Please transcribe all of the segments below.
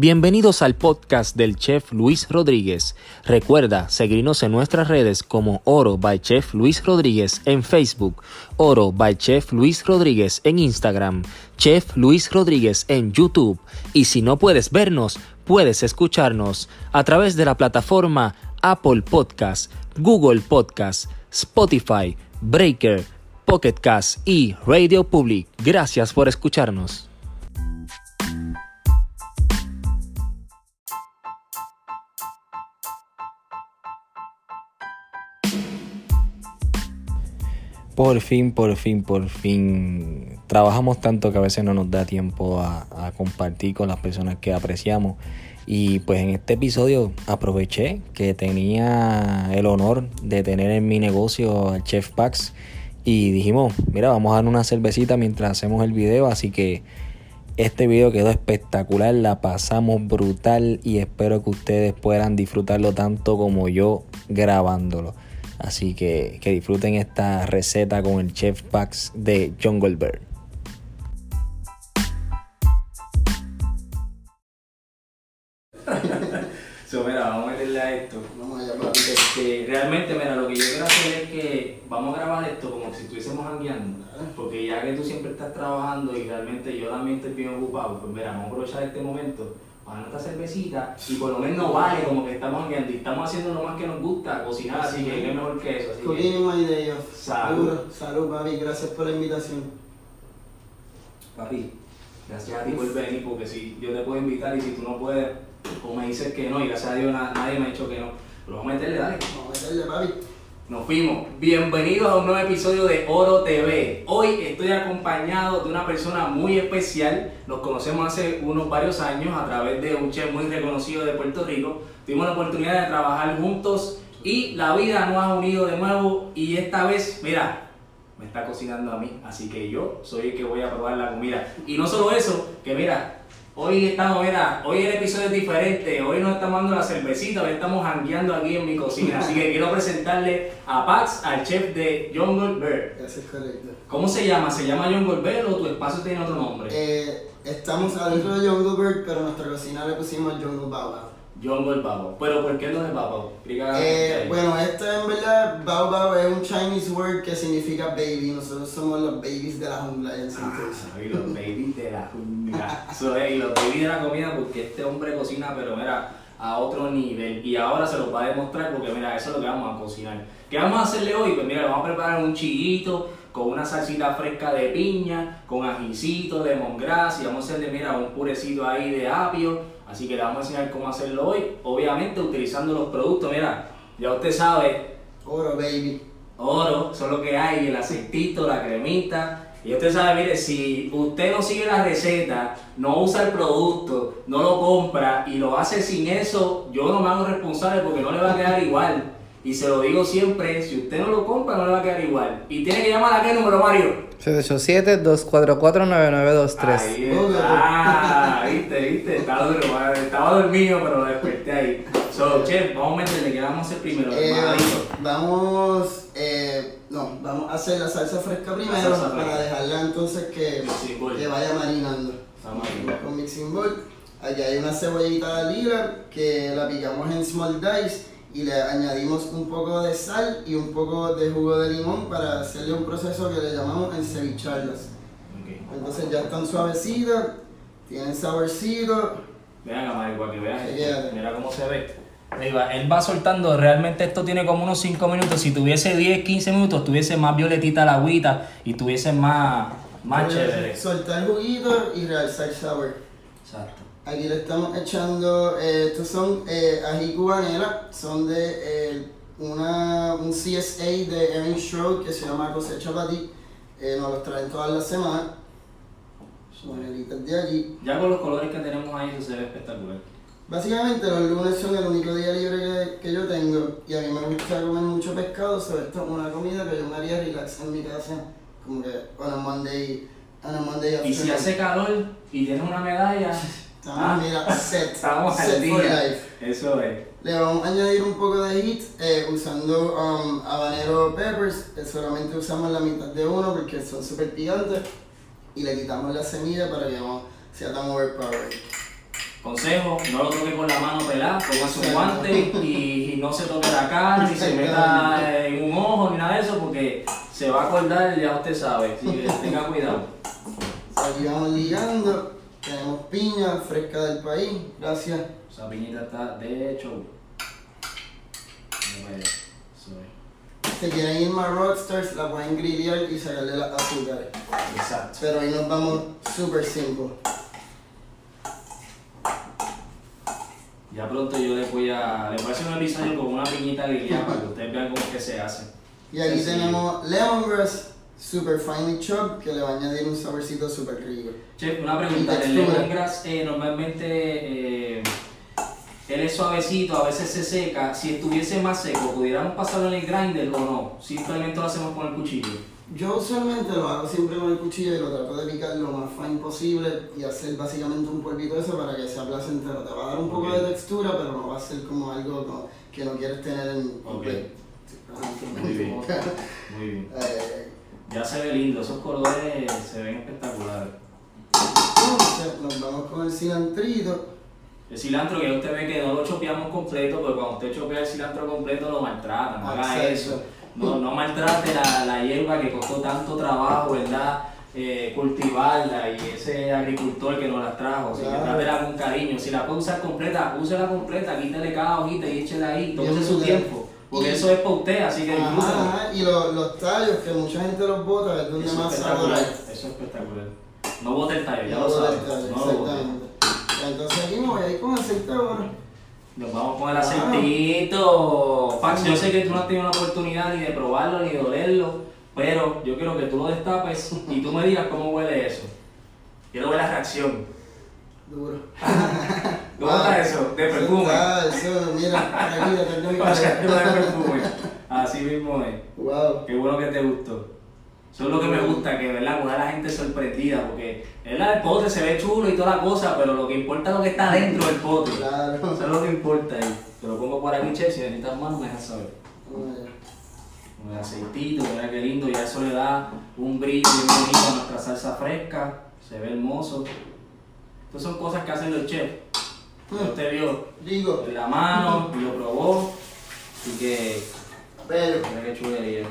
Bienvenidos al podcast del chef Luis Rodríguez. Recuerda seguirnos en nuestras redes como Oro by Chef Luis Rodríguez en Facebook, Oro by Chef Luis Rodríguez en Instagram, Chef Luis Rodríguez en YouTube y si no puedes vernos, puedes escucharnos a través de la plataforma Apple Podcast, Google Podcast, Spotify, Breaker, Pocket Cast y Radio Public. Gracias por escucharnos. Por fin, por fin, por fin. Trabajamos tanto que a veces no nos da tiempo a, compartir con las personas que apreciamos. Y pues en este episodio aproveché que tenía el honor de tener en mi negocio al Chef Pax. Y dijimos, mira, vamos a dar una cervecita mientras hacemos el video. Así que este video quedó espectacular, la pasamos brutal y espero que ustedes puedan disfrutarlo tanto como yo grabándolo. Así que que disfruten esta receta con el Chef Pax de Jungle Bird. mira, vamos a meterle a esto. Realmente, mira, lo que yo quiero hacer es que vamos a grabar esto como si estuviésemos jangueando. Porque ya que tú siempre estás trabajando y realmente yo también estoy bien ocupado, pues mira, vamos a aprovechar este momento para esta cervecita y por lo menos vale como que estamos y estamos haciendo lo más que nos gusta, cocinar, así que qué mejor que eso. Así Cooking my day Salud. Salud, papi, gracias por la invitación. Papi, gracias a ti por venir, porque si yo te puedo invitar y si tú no puedes, o me dices que no, y gracias a Dios nadie me ha dicho que no, pero vamos a meterle, dale. Vamos a meterle, papi. Nos fuimos. Bienvenidos a un nuevo episodio de Oro TV. Hoy estoy acompañado de una persona muy especial. Nos conocemos hace unos varios años a través de un chef muy reconocido de Puerto Rico. Tuvimos la oportunidad de trabajar juntos y la vida nos ha unido de nuevo y esta vez, mira, me está cocinando a mí, así que yo soy el que voy a probar la comida. Y no solo eso, que mira, Hoy estamos, mira, hoy el episodio es diferente. Hoy no estamos dando la cervecita, hoy estamos jangueando aquí en mi cocina. Así que quiero presentarle a Pax, al chef de Jungle Bird. Eso es correcto. ¿Cómo se llama? ¿Se llama Jungle Bird o tu espacio tiene otro nombre? Eh, estamos adentro de Jungle Bird, pero nuestra cocina le pusimos Jungle Baba. Jungle Bao. Pero ¿por qué no es Bao? Eh, bueno, esto en verdad, Bao Bao es un Chinese word que significa baby. Nosotros somos los babies de la jungla en ah, y los babies de la jungla. so, y los babies de la comida porque este hombre cocina, pero mira, a otro nivel. Y ahora se lo va a demostrar porque mira, eso es lo que vamos a cocinar. ¿Qué vamos a hacerle hoy? Pues mira, vamos a preparar un chillito con una salsita fresca de piña, con ajicito, lemongrass y vamos a hacerle, mira, un purecito ahí de apio Así que le vamos a enseñar cómo hacerlo hoy, obviamente utilizando los productos, mira, ya usted sabe. Oro, baby. Oro, eso es lo que hay, el aceitito, la cremita. Y usted sabe, mire, si usted no sigue la receta, no usa el producto, no lo compra y lo hace sin eso, yo no me hago responsable porque no le va a quedar igual. Y se lo digo siempre, si usted no lo compra, no le va a quedar igual. Y tiene que llamar a qué número, Mario. 787-244-9923. Ahí está, viste, estaba, dormido, pero lo desperté ahí. So, chef, vamos a meterle, ¿qué vamos a hacer primero? Eh, vamos, eh, no, vamos a hacer la salsa fresca primero para dejarla entonces que, que vaya marinando. Con mixing bowl. Aquí hay una cebollita de liver que la picamos en small dice y le añadimos un poco de sal y un poco de jugo de limón para hacerle un proceso que le llamamos encevicharlas. Entonces ya están suavecitas, tienen saborcito. Vean, Amari, que vean. Mira cómo se ve. Él va soltando, realmente esto tiene como unos 5 minutos. Si tuviese 10, 15 minutos, tuviese más violetita la agüita y tuviese más, más chévere. Soltar juguito y realzar sabor. Exacto. Aquí le estamos echando, eh, estos son eh, ají cubanela, son de eh, una, un CSA de Erin Schroed que se llama Cosecha para ti, nos los traen todas las semanas. Son de allí. Ya con los colores que tenemos ahí eso se ve espectacular. Básicamente los lunes son el único día libre que, yo tengo y a mí me gusta comer mucho pescado, sobre esto es una comida que yo me haría relax en mi casa, como que on a Monday, on a Monday Y si hace calor y tienes una medalla... Estamos, ah, mira, set. Estamos set for life. Eso es. Le vamos a añadir un poco de heat eh, usando um, habanero peppers. solamente usamos la mitad de uno porque son súper picantes. Y le quitamos la semilla para que no sea tan overpowered. Consejo, no lo toque con la mano pelada, ponga su guante y, no se toque la cara, ni se meta en un ojo, ni nada de eso, porque se va a acordar, ya usted sabe, así que tenga cuidado. Seguimos ligando, tenemos piña fresca del país, gracias. Esa piñita está de hecho. Si quieren ir más Rockstars, la pueden grillear y sacarle las azúcares. Exacto. Pero ahí nos vamos super simple. Ya pronto yo les voy a, les voy a hacer un episodio con una piñita grillada para que ustedes vean cómo es que se hace. Y aquí tenemos lemongrass super finely chopped que le va a añadir un saborcito super rico. Chef, una pregunta, el lemongrass eh, normalmente eh, él es suavecito, a veces se seca. Si estuviese más seco, ¿pudiéramos pasarlo en el grinder o no? Simplemente lo hacemos con el cuchillo. Yo usualmente lo hago siempre con el cuchillo y lo trato de picar lo más fine posible y hacer básicamente un polvito eso para que sea placentero. Te va a dar un poco de textura, pero no va a ser como algo que no quieres tener en... Okay. Muy bien. Muy bien. Eh, ya se ve lindo, esos colores se ven espectaculares. Entonces, nos vamos con el cilantrito. El cilantro que usted ve que no lo chopeamos completo, pero cuando usted chopea el cilantro completo lo maltrata, no haga eso. No, no maltrate la, la, hierba que costó tanto trabajo, ¿verdad? Eh, cultivarla y ese agricultor que nos la trajo, así que con cariño. Si la puede usar completa, úsela completa, quítale cada hojita y échela ahí, tómese su tiempo. Porque eso es para usted, así que ajá, Y los, los tallos, que mucha gente los bota, es donde eso más sabor Eso es espectacular. No bote el tallo, ya no lo sabes. No exactamente. Entonces aquí me voy a ir con aceite ahora. Nos vamos con el aceitito. Pax, yo sé que tú no has tenido la oportunidad ni de probarlo ni de olerlo, pero yo quiero que tú lo destapes y tú me digas cómo huele eso. Quiero ver la reacción. Duro. ¿Cómo está eso? De perfume. Ah, eso, mira, aquí de perfume. Así mismo es. Wow. Qué bueno que te gustó. Eso es lo que me gusta, que ¿verdad? a la gente sorprendida, porque el pote se ve chulo y toda la cosa, pero lo que importa es lo que está dentro del pote. Claro. Eso es lo que importa ahí. Te lo pongo por aquí, che, si necesitas más, me dejas saber. Un aceitito, mira qué lindo, ya eso le da un brillo bien bonito a nuestra salsa fresca, se ve hermoso. Estas son cosas que hacen los chefs. Mm. Usted vio Digo. en la mano y lo probó, así que... Pero. Mira qué chulería.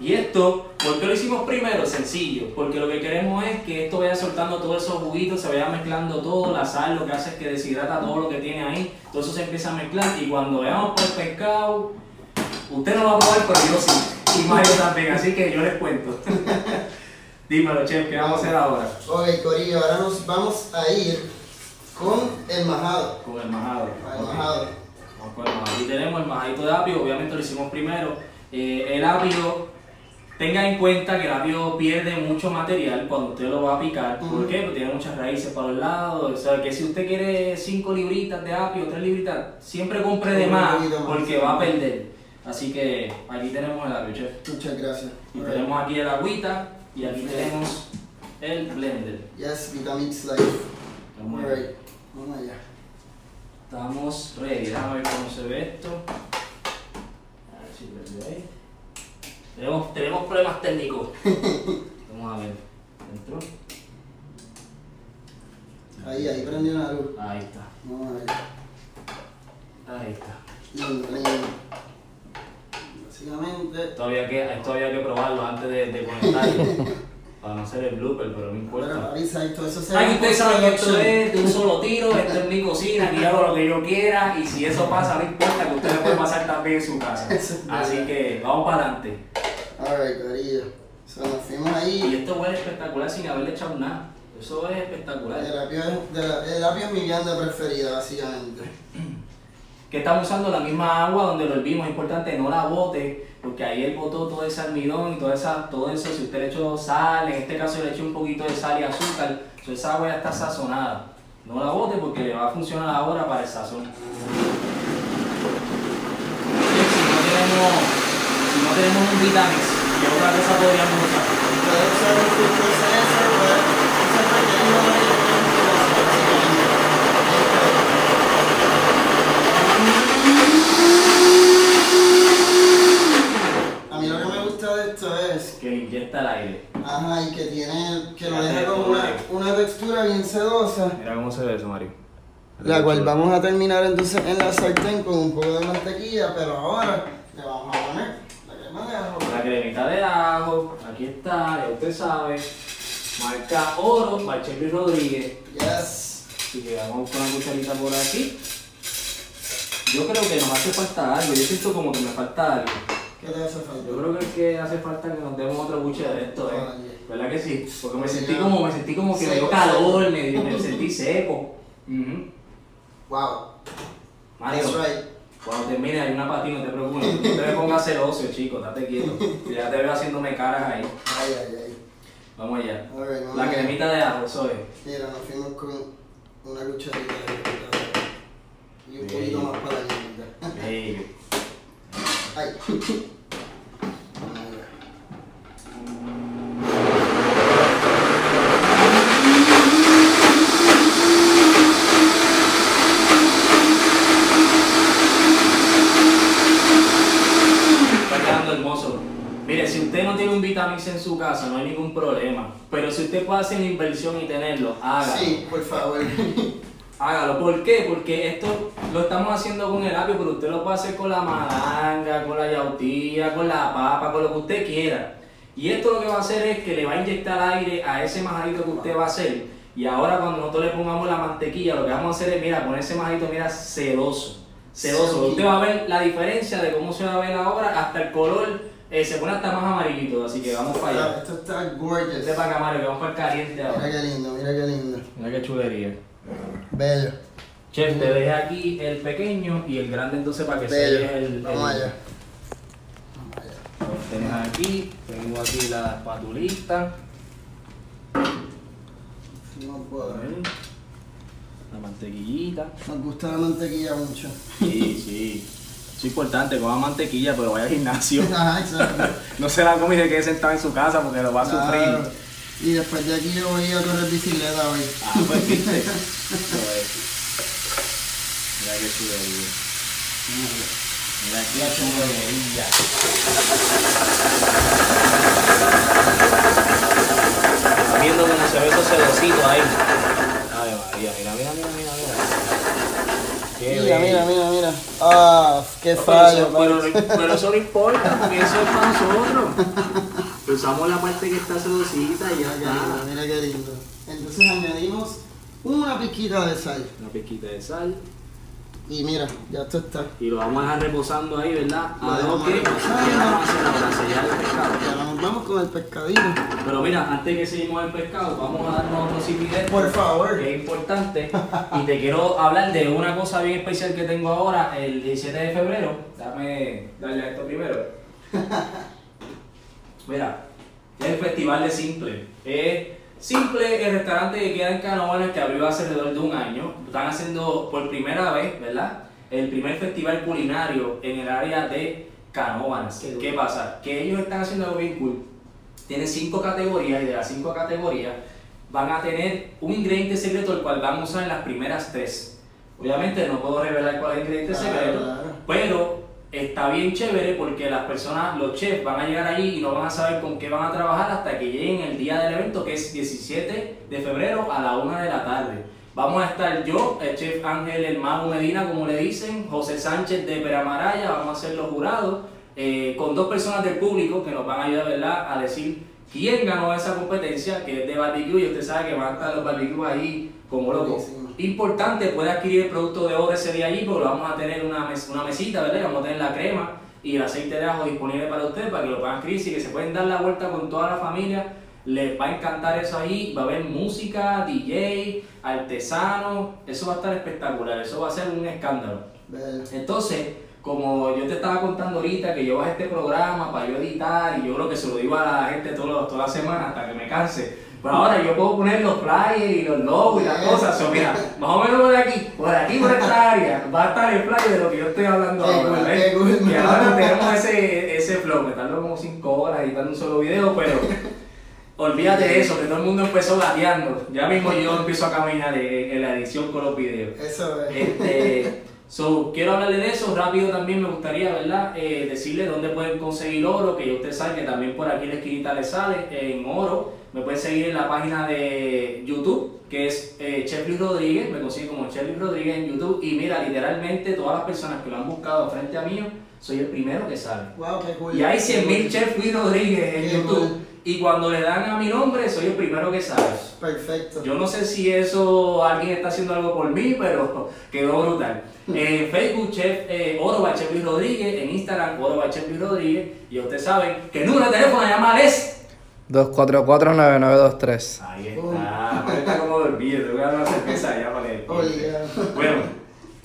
Y esto, ¿por qué lo hicimos primero? Sencillo, porque lo que queremos es que esto vaya soltando todos esos juguitos, se vaya mezclando todo, la sal lo que hace es que deshidrata todo lo que tiene ahí, todo eso se empieza a mezclar y cuando veamos por el pescado, usted no lo va a probar, pero yo sí, y Mario también, así que yo les cuento. Dímelo, chef, ¿qué vamos a hacer ahora? Ok, Corillo, ahora nos vamos a ir con el majado. Con el majado. El majado. Vamos con el majado. Aquí tenemos el majadito de apio, obviamente lo hicimos primero. Eh, el apio Tenga en cuenta que el apio pierde mucho material cuando usted lo va a picar. ¿Por qué? Porque tiene muchas raíces para los lados. O sea, que si usted quiere 5 libritas de apio, 3 libritas, siempre compre de más porque va a perder. Así que aquí tenemos el apio, chef. Muchas gracias. Y tenemos aquí el agüita y aquí tenemos el blender. Yes, Vitamix Life. Vamos allá. Estamos ready. Déjame ver cómo se ve esto. A ver si lo ahí. Tenemos, tenemos problemas técnicos. Vamos a ver. Dentro. Ahí, ahí prendió una luz. Ahí está. Vamos a ver. Ahí está. Lindo, lindo. Básicamente. Todavía que, esto había que probarlo antes de, de conectarlo. para no hacer el blooper, pero no importa. Esto, eso Ay, ustedes saben que esto es de un solo tiro, esto es mi cocina, aquí hago lo que yo quiera y si eso pasa, no importa, que ustedes pueden pasar también en su casa. Así que vamos para adelante. Alright, carillo. So, nos fuimos ahí. Y esto huele espectacular sin haberle echado nada. Eso es espectacular. El apio es, de el apio es mi vianda preferida, básicamente. Que estamos usando la misma agua donde lo hervimos, es importante no la bote, porque ahí él botó todo ese almidón y toda esa, todo eso, si usted le echó sal, en este caso le echó un poquito de sal y azúcar, esa agua ya está sazonada. No la bote porque le va a funcionar ahora para el sazón. Si no tenemos, tenemos un Vitamix, ¿qué otra cosa podríamos usar? Puede usar un que inyecta el aire. Ajá, y que tiene, que lo deja como una, una, textura bien sedosa. Mira cómo se ve eso, Mario. La cual vamos a terminar entonces en la sartén con un poco de mantequilla, pero ahora le vamos a poner la crema de ajo. La cremita de ajo, aquí está, ya usted sabe. Marca oro, Marchelli Rodríguez. Yes. Y que vamos con la cucharita por aquí. Yo creo que nos hace falta algo, yo siento como que me falta algo. ¿Qué te hace falta? Yo creo que, es que hace falta que nos demos otro buche de esto, ¿eh? ¿Verdad que sí? Porque me sentí como, me sentí como que me dio calor, me, me sentí seco. Wow. Mario, That's right. Cuando termine hay una patina, no te preocupes. No te me pongas celoso, chico, date quieto. Ya te veo haciéndome caras ahí. Ay, ay, ay. Vamos allá. Vamos La allá. cremita de ajo, es. Mira, nos fuimos con una cucharita de. Y un poquito más para la. Bello. Ay. Está quedando hermoso. Mire, si usted no tiene un Vitamix en su casa, no hay ningún problema. Pero si usted y tenerlo, hágalo. Sí, por favor. Hágalo. ¿Por qué? Porque esto lo estamos haciendo con el apio, pero usted lo puede hacer con la malanga, con la yautía, con la papa, con lo que usted quiera. Y esto lo que va a hacer es que le va a inyectar aire a ese majadito que usted va a hacer. Y ahora cuando nosotros le pongamos la mantequilla, lo que vamos a hacer es, mira, poner ese majadito, mira, sedoso. Sedoso. Usted va a ver la diferencia de cómo se va a ver ahora, hasta el color eh, se pone hasta más amarillito, así que vamos para allá. Esto está gorgeous. Este para acá, Mario, que vamos para el caliente Mira ahora. qué lindo, mira qué lindo. Mira qué chulería. Bello. Chef, te dejé aquí el pequeño y el grande entonces para que se Bello. vea el, Vamos el- allá. Vamos allá. Aquí, tengo aquí la espatulita, No puedo. la mantequillita. Nos gusta la mantequilla mucho. Sí, sí. Es importante, coma mantequilla, pero vaya al gimnasio. Ajá, exacto. No se la come y se quede sentado en su casa porque lo va a Claro. sufrir. Y después de aquí yo voy a correr bicicleta hoy. Ah, pues viste. Eso es. Mira qué chulería. Mira qué chulería. Está viendo cómo se ve esos sedocitos ahí. Ay, María, mira, mira, mira, mira, mira. Qué Mira, bello. mira, mira, mira. Ah, qué fallo. pero, pero eso no importa, porque eso es para nosotros. Usamos la parte que está sedosita y ya Mira lindo, está. mira qué lindo. Entonces añadimos una pizquita de sal. Una pizquita de sal. Y mira, ya esto está. Y lo vamos a dejar reposando ahí, ¿verdad? A reposando. ¿qué vamos a hacer ahora, sellar el pescado. Y ahora nos vamos con el pescadito. Pero mira, antes que seguimos el pescado, vamos a darnos otro cipidet. Por favor. Que es importante. Y te quiero hablar de una cosa bien especial que tengo ahora, el 17 de febrero. Dame darle a esto primero. Mira, es el Festival de Simple. Es Simple, el restaurante que queda en Canóvanas, que abrió hace alrededor de un año. Están haciendo por primera vez, ¿verdad? El primer festival culinario en el área de Canóvanas. Qué ¿Qué pasa? Que ellos están haciendo algo bien cool. Tienen cinco categorías y de las cinco categorías van a tener un ingrediente secreto el cual van a usar en las primeras tres. Obviamente no puedo revelar cuál es el ingrediente Claro, secreto, claro. pero está bien chévere porque las personas, los chefs van a llegar allí y no van a saber con qué van a trabajar hasta que lleguen el día del evento que es 17 de febrero a la 1 de la tarde. Vamos a estar yo, el chef Ángel El Mago Medina, como le dicen, José Sánchez de Peramaraya, vamos a ser los jurados, eh, con dos personas del público que nos van a ayudar ¿verdad? a decir quién ganó esa competencia, que es de barbecue, y usted sabe que van a estar los barbecues ahí como. Buenísimo. Importante, puede adquirir el producto de oro ese día allí, porque vamos a tener una, mes- una mesita, ¿verdad? Vamos a tener la crema y el aceite de ajo disponible para ustedes, para que lo puedan adquirir, y que se pueden dar la vuelta con toda la familia. Les va a encantar eso ahí, va a haber música, DJ, artesano, eso va a estar espectacular, eso va a ser un escándalo. Entonces, como yo te estaba contando ahorita que yo bajé este programa para yo editar y yo creo que se lo digo a la gente todo- toda la semana hasta que me canse. Pero ahora yo puedo poner los flyers y los logos y las cosas. So, mira, más o menos por aquí, por aquí, por esta área, va a estar el flyer de lo que yo estoy hablando Qué ahora. Y ahora tenemos ese, ese flow, me tardó como 5 horas editando un solo video, pero olvídate de eso, que todo el mundo empezó gateando. Ya mismo yo empiezo a caminar en, la edición con los videos. Eso es. Este, So, quiero hablarle de eso. Rápido también me gustaría, ¿verdad? Eh, decirle dónde pueden conseguir oro, que usted sabe que también por aquí en la esquinita le sale en oro. Me pueden seguir en la página de YouTube, que es eh, Chef Luis Rodríguez. Me consigue como Chef Luis Rodríguez en YouTube. Y mira, literalmente todas las personas que lo han buscado frente a mí, soy el primero que sale. Wow, qué cool. Y hay 100.000 Chef Luis Rodríguez en YouTube. Y cuando le dan a mi nombre, soy el primero que sale. Perfecto. Yo no sé si eso alguien está haciendo algo por mí, pero quedó brutal. En Facebook, Chef eh, Oro Chef Luis Rodríguez. En Instagram, Oro Chef Luis Rodríguez. Y ustedes saben que el número de teléfono a llamar es. 244-9923. Ahí está. Pero está como dormido. Te voy a dar una cerveza allá para que. Bueno,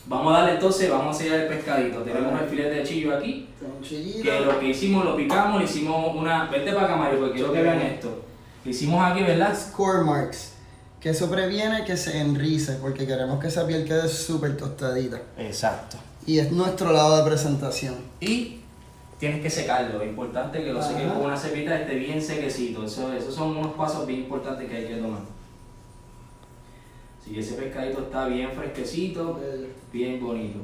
vamos a darle entonces, vamos a sellar el pescadito. Tenemos el filete de chillo aquí. Que lo que hicimos, lo picamos, le hicimos una. Vete para acá, Mario, porque quiero que vean esto. Lo hicimos aquí, ¿verdad? Score marks. Que eso previene que se enrice, porque queremos que esa piel quede súper tostadita. Exacto. Y es nuestro lado de presentación. Y tienes que secarlo. Es importante que lo seques con una cepita esté bien sequecito. Eso, esos son unos pasos bien importantes que hay que tomar. Si ese pescadito está bien fresquecito, bien bonito.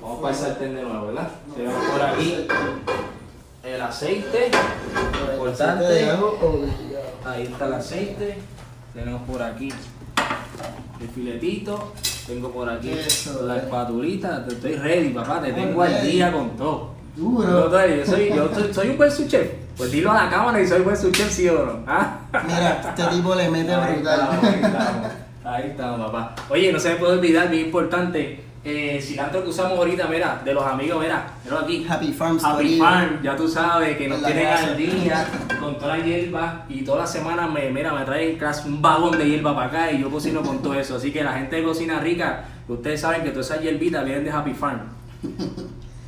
Vamos para el sartén de nuevo, ¿verdad? Tenemos por aquí el aceite. Importante. Ahí está el aceite. Tenemos por aquí el filetito. Tengo por aquí la espatulita. Estoy ready, papá. Te tengo al día con todo. Duro. yo soy, yo soy un buen chef. Pues dilo a la cámara y soy buen chef, sí o no. ¿Ah? Mira, este tipo le mete brutal. ahí estamos, ahí estamos, papá. Oye, no se me puede olvidar, bien importante eh, cilantro que usamos ahorita, mira, de los amigos, mira, mira aquí. Happy Farms. Happy Farm, ya tú sabes que nos tienen al día con toda la hierba y toda la semana me, mira, me traen un vagón de hierba para acá y yo cocino con todo eso. Así que la gente de Cocina Rica, ustedes saben que todas esas hierbitas vienen de Happy Farm.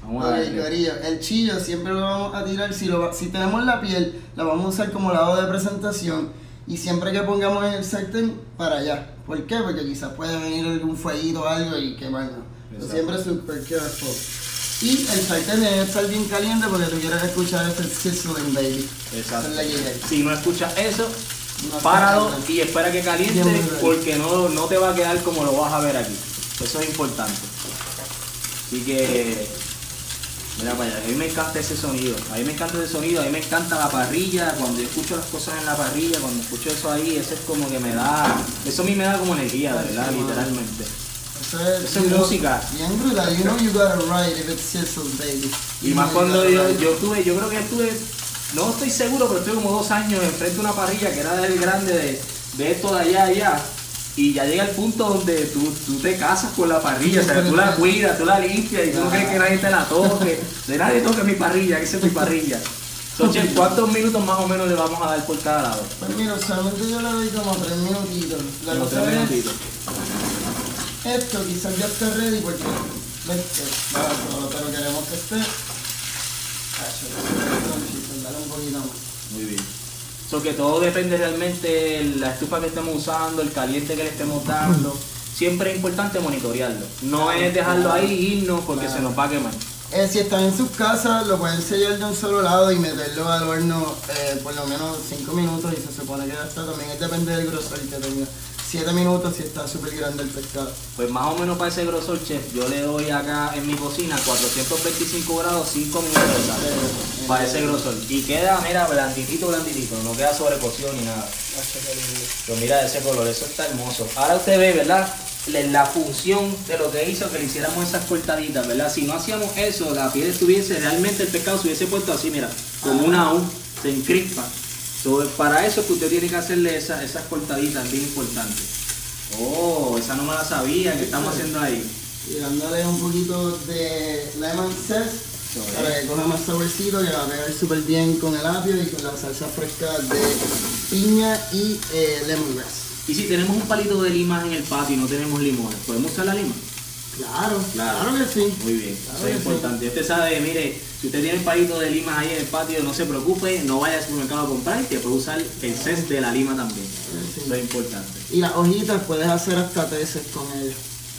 Vamos a el chillo siempre lo vamos a tirar, si, lo, si tenemos la piel, la vamos a usar como lado de presentación y siempre que pongamos el sartén, para allá. ¿Por qué? Porque quizás puede venir algún fueguito o algo y quemarnos. Siempre super careful. Y el sartén debe estar bien caliente porque tú quieres escuchar ese sizzling, baby. Exacto. si no escuchas eso, páralo y espera que caliente porque no, no te va a quedar como lo vas a ver aquí. Eso es importante. Así que Mira para allá, a mí me encanta ese sonido, a mí me encanta ese sonido, a mí me encanta la parrilla, cuando yo escucho las cosas en la parrilla, cuando escucho eso ahí, eso es como que me da, eso a mí me da como energía, de verdad, literalmente. Eso es, música. Y más cuando yo, yo estuve, yo creo que estuve, no estoy seguro, pero estuve como dos años enfrente de una parrilla que era del grande de, de esto de allá allá y ya llega el punto donde tú, tú te casas con la parrilla, o sea, tú la cuidas, tú la limpias y tú no quieres que nadie te la toque. De nadie toque mi parrilla, que es mi parrilla. Entonces, ¿cuántos minutos más o menos le vamos a dar por cada lado? Pues mira, solamente yo le doy como tres minutitos. La como tres minutitos. Esto quizás ya esté ready porque, ves que, pero queremos que esté. Dale un poquito más. Muy bien. So que todo depende realmente de la estufa que estemos usando, el caliente que le estemos dando. Siempre es importante monitorearlo. No es dejarlo ahí y irnos porque se nos va a quemar. Eh, si están en sus casas, lo pueden sellar de un solo lado y meterlo al horno eh, por lo menos 5 minutos y se supone que ya está. También depende del grosor que tenga. 7 minutos si está súper grande el pescado. Pues más o menos para ese grosor, chef, yo le doy acá en mi cocina 425 grados 5 minutos para ese grosor. Y queda, mira, blanditito, blanditito, no queda sobrecocido ni nada. Pero mira ese color, eso está hermoso. Ahora usted ve, ¿verdad? La función de lo que hizo que le hiciéramos esas cortaditas, ¿verdad? Si no hacíamos eso, la piel estuviese, realmente el pescado se hubiese puesto así, mira, como una U, se encrispa para eso que usted tiene que hacerle esas, esas cortaditas bien importantes. Oh, esa no me la sabía, ¿qué estamos haciendo ahí? Y dándole un poquito de lemon zest para que coja más saborcito, que va a pegar súper bien con el apio y con la salsa fresca de piña y eh, lemongrass. Y si tenemos un palito de lima en el patio y no tenemos limones, ¿podemos usar la lima? Claro, claro, que sí. Muy bien, eso es importante. Usted sabe, mire, si usted tiene el palito de lima ahí en el patio, no se preocupe, no vaya al supermercado a comprar y te puede usar el cest de la lima también. Eso es importante. Y las hojitas puedes hacer hasta teces con ellas.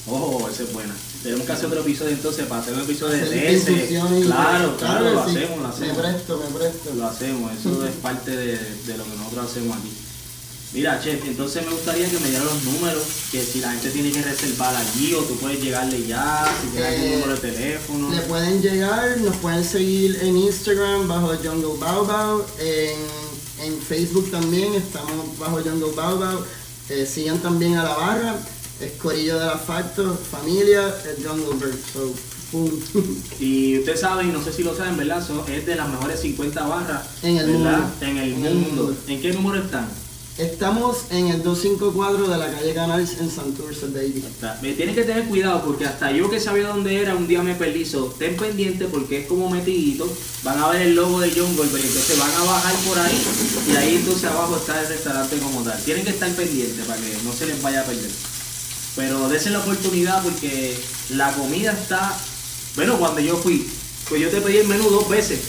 Oh, esa es buena. Tenemos que hacer otro episodio entonces para hacer un episodio de teces. Claro, claro, lo hacemos, lo hacemos. Me presto, me presto. Lo hacemos, eso es parte de, de lo que nosotros hacemos aquí. Mira, chef, entonces me gustaría que me dieran los números, que si la gente tiene que reservar allí o tú puedes llegarle ya, si tienes algún número de teléfono. Le pueden llegar, nos pueden seguir en Instagram bajo Jungle Bao en, en Facebook también estamos bajo Jungle Bao eh, sigan también a la barra, es Corillo de la Facto, familia, el Jungle Bird. So, y ustedes saben, no sé si lo saben, ¿verdad? es de las mejores 50 barras en el mundo. En el, mundo. ¿En qué número están? Estamos en el 254 de la calle Canals en Santurce, baby. Me tienen que tener cuidado porque hasta yo que sabía dónde era, un día me perdí. So, ten pendiente porque es como metidito. Van a ver el logo de John Goldberg, entonces van a bajar por ahí y ahí entonces abajo está el restaurante como tal. Tienen que estar pendientes para que no se les vaya a perder. Pero dense la oportunidad porque la comida está... Bueno, cuando yo fui, pues yo te pedí el menú dos veces.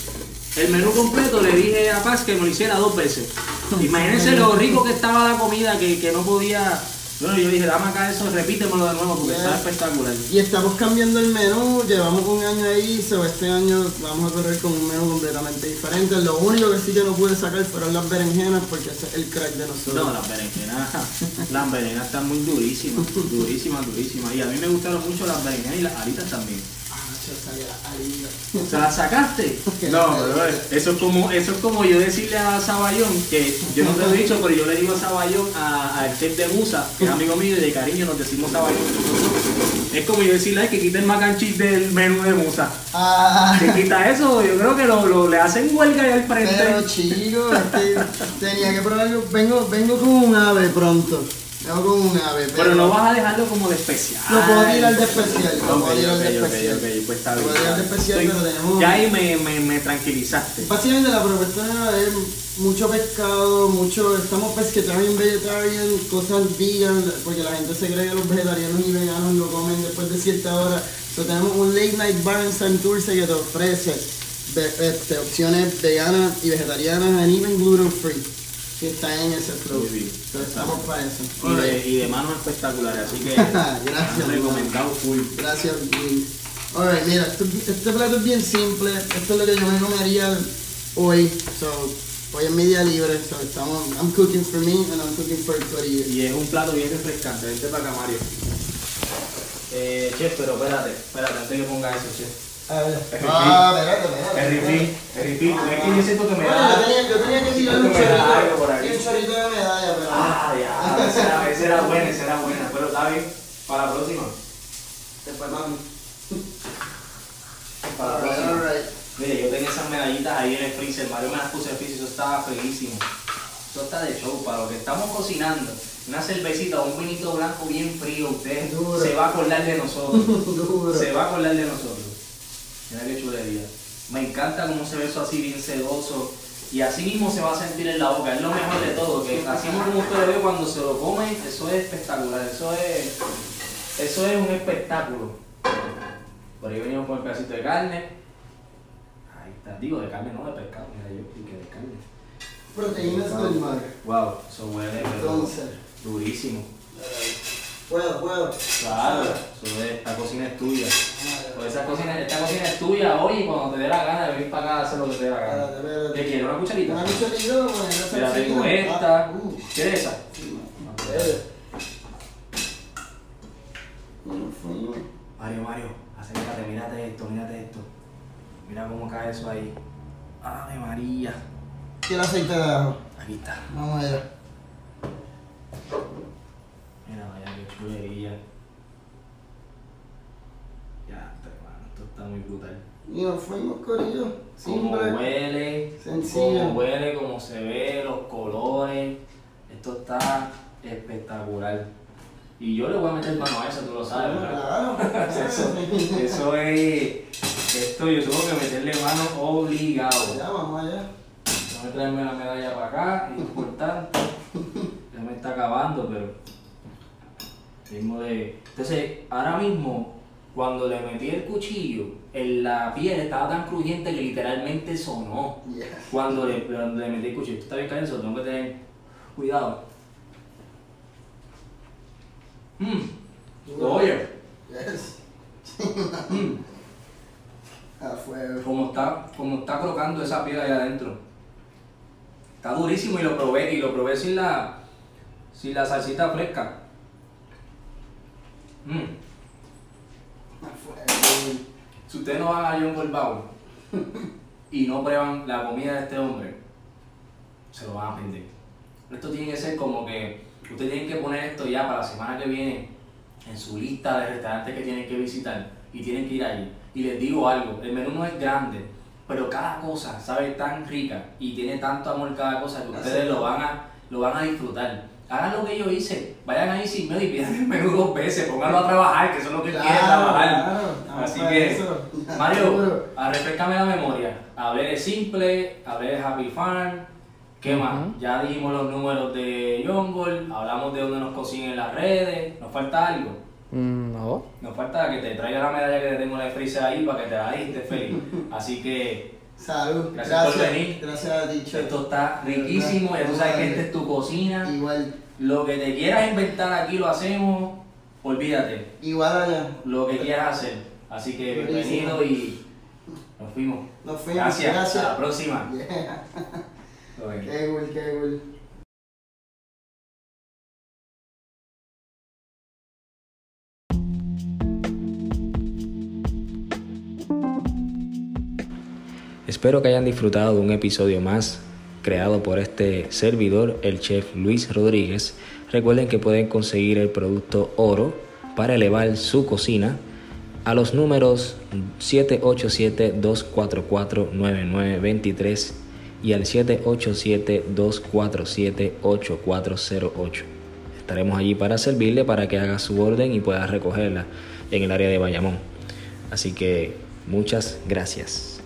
El menú completo le dije a Paz que me lo hiciera dos veces. Imagínense lo rico que estaba la comida que, que no podía. Bueno, yo dije, dame acá eso, repítemelo de nuevo porque está espectacular. Y estamos cambiando el menú, llevamos un año ahí, so este año vamos a correr con un menú completamente diferente. Lo único que sí que no pude sacar fueron las berenjenas porque ese es el crack de nosotros. No, las berenjenas, las berenjenas están muy durísimas, durísimas, durísimas. Y a mí me gustaron mucho las berenjenas y las aritas también. ¿Se la sacaste? No, eso es como, eso es como yo decirle a Saballón, que yo no te lo he dicho, pero yo le digo a Saballón, al chef de Musa, que es amigo mío y de cariño nos decimos Saballón. Es como yo decirle que quite el mac del menú de Musa. Ah. Que quita eso, yo creo que lo, lo le hacen huelga ahí al frente. Pero chico, tenía que probarlo. Vengo, vengo con un ave pronto. Pero, no vas a dejarlo como de especial. Lo puedo tirar de especial. Lo puedo tirar de especial. pues está bien. de especial, pero tenemos. Ya ahí me, me, me tranquilizaste. Básicamente la propuesta es mucho pescado, mucho. Estamos pesquetarian, vegetarian, cosas vegan, porque la gente se cree que los vegetarianos y veganos lo comen después de cierta hora. Entonces tenemos un late night bar en Santurce que te ofrece este, opciones veganas y vegetarianas and even gluten free que está en ese flow. Entonces estamos para eso. Y de, y de, manos espectaculares, así que gracias. recomendado full. Gracias, Alright, mira, este, plato es bien simple. Esto es lo que yo me comería hoy. So, hoy es mi día libre. So, estamos, I'm cooking for me and I'm cooking for everybody. Y es un plato bien refrescante. Vente para acá, Mario. Eh, chef, pero espérate, espérate, antes que ponga eso, chef. Ah, espérate. El refill, el refill. Es que yo siento que me da. Yo tenía, yo tenía que tirar un chorrito, un chorrito de medalla, pero. Ah, ya. Esa era, esa era buena, esa era buena. Pero está bien. Para la próxima. Después vamos. Para la próxima. Mire, yo tenía esas medallitas ahí en el freezer. Mario me las puse en el freezer. Eso estaba feísimo. Eso está de show. Para lo que estamos cocinando una cervecita o un vinito blanco bien frío, usted se va a acordar de nosotros. Se va a acordar de nosotros. Mira qué chulería. Me encanta cómo se ve eso así bien sedoso. Y así mismo se va a sentir en la boca. Es lo mejor de todo. Que así mismo como ustedes ven cuando se lo comen, eso es espectacular. Eso es, eso es un espectáculo. Por ahí venimos con el pedacito de carne. Ahí está. Digo, de carne, no de pescado. Mira, yo que de carne. Proteínas del mar. Wow, eso huele Entonces. durísimo. Puedo, puedo. Claro, eso es, esta cocina es tuya. Pues esa cocina, esta cocina es tuya hoy y cuando te dé la gana de venir para acá a hacer lo que te dé la gana. ¿Qué quieres? ¿Una cucharita? Una cucharita, bueno, Mira, tengo esta. Ah, uh. ¿Quieres esa? Mario, Mario, acércate, mírate esto, mírate esto. Mira cómo cae eso ahí. ¡Ave María! ¿Y el aceite de ajo? Aquí está. Vamos allá. Chulería. Ya, hermano, esto está muy brutal. Y nos fuimos corillo. Simple. Como huele, sencillo. Como huele, como se ve, los colores. Esto está espectacular. Y yo le voy a meter mano a eso, tú lo sabes, Claro. eso, eso es. Esto yo tengo que meterle mano obligado. Ya, vamos allá. Déjame traerme la medalla para acá, importante. Ya me está acabando, pero entonces, ahora mismo, cuando le metí el cuchillo, en la piel estaba tan crujiente que literalmente sonó. Cuando, le, metí el cuchillo. Está bien caliente, tengo que tener cuidado. Mmm. Oye. Yes. mm. A fuego. Como está, como está crocando esa piel ahí adentro. Está durísimo y lo probé, y lo probé sin la sin la salsita fresca. Mm. Si ustedes no van a John Golbao y no prueban la comida de este hombre, se lo van a perder. Esto tiene que ser como que ustedes tienen que poner esto ya para la semana que viene en su lista de restaurantes que tienen que visitar y tienen que ir ahí. Y les digo algo, el menú no es grande, pero cada cosa sabe tan rica y tiene tanto amor cada cosa que ustedes lo van a, lo van a disfrutar. Hagan lo que yo hice, vayan ahí sin medio y pidan el menú dos veces, pónganlo a trabajar, que eso es lo que quieren trabajar. Así que, Mario, refrescame la memoria. Hablé de Simple, hablé de Happy Farm, ¿qué más? Ya dijimos los números de Youngol, hablamos de dónde nos consiguen las redes, ¿nos falta algo? Mm, no. Nos falta que te traiga la medalla que te tengo en el freezer ahí para que te la diste feliz. Así que. Salud. Gracias, por venir. Gracias a ti, Esto está riquísimo. Ya tú sabes que esta es tu cocina. Igual. Lo que te quieras inventar aquí lo hacemos. Olvídate. Igual allá. Lo que quieras hacer. Así que bienvenido y nos fuimos. Nos fuimos. Gracias. Hasta la próxima. Qué cool, qué cool. Espero que hayan disfrutado de un episodio más creado por este servidor, el chef Luis Rodríguez. Recuerden que pueden conseguir el producto oro para elevar su cocina a los números 787-244-9923 y al 787-247-8408. Estaremos allí para servirle para que haga su orden y pueda recogerla en el área de Bayamón. Así que muchas gracias.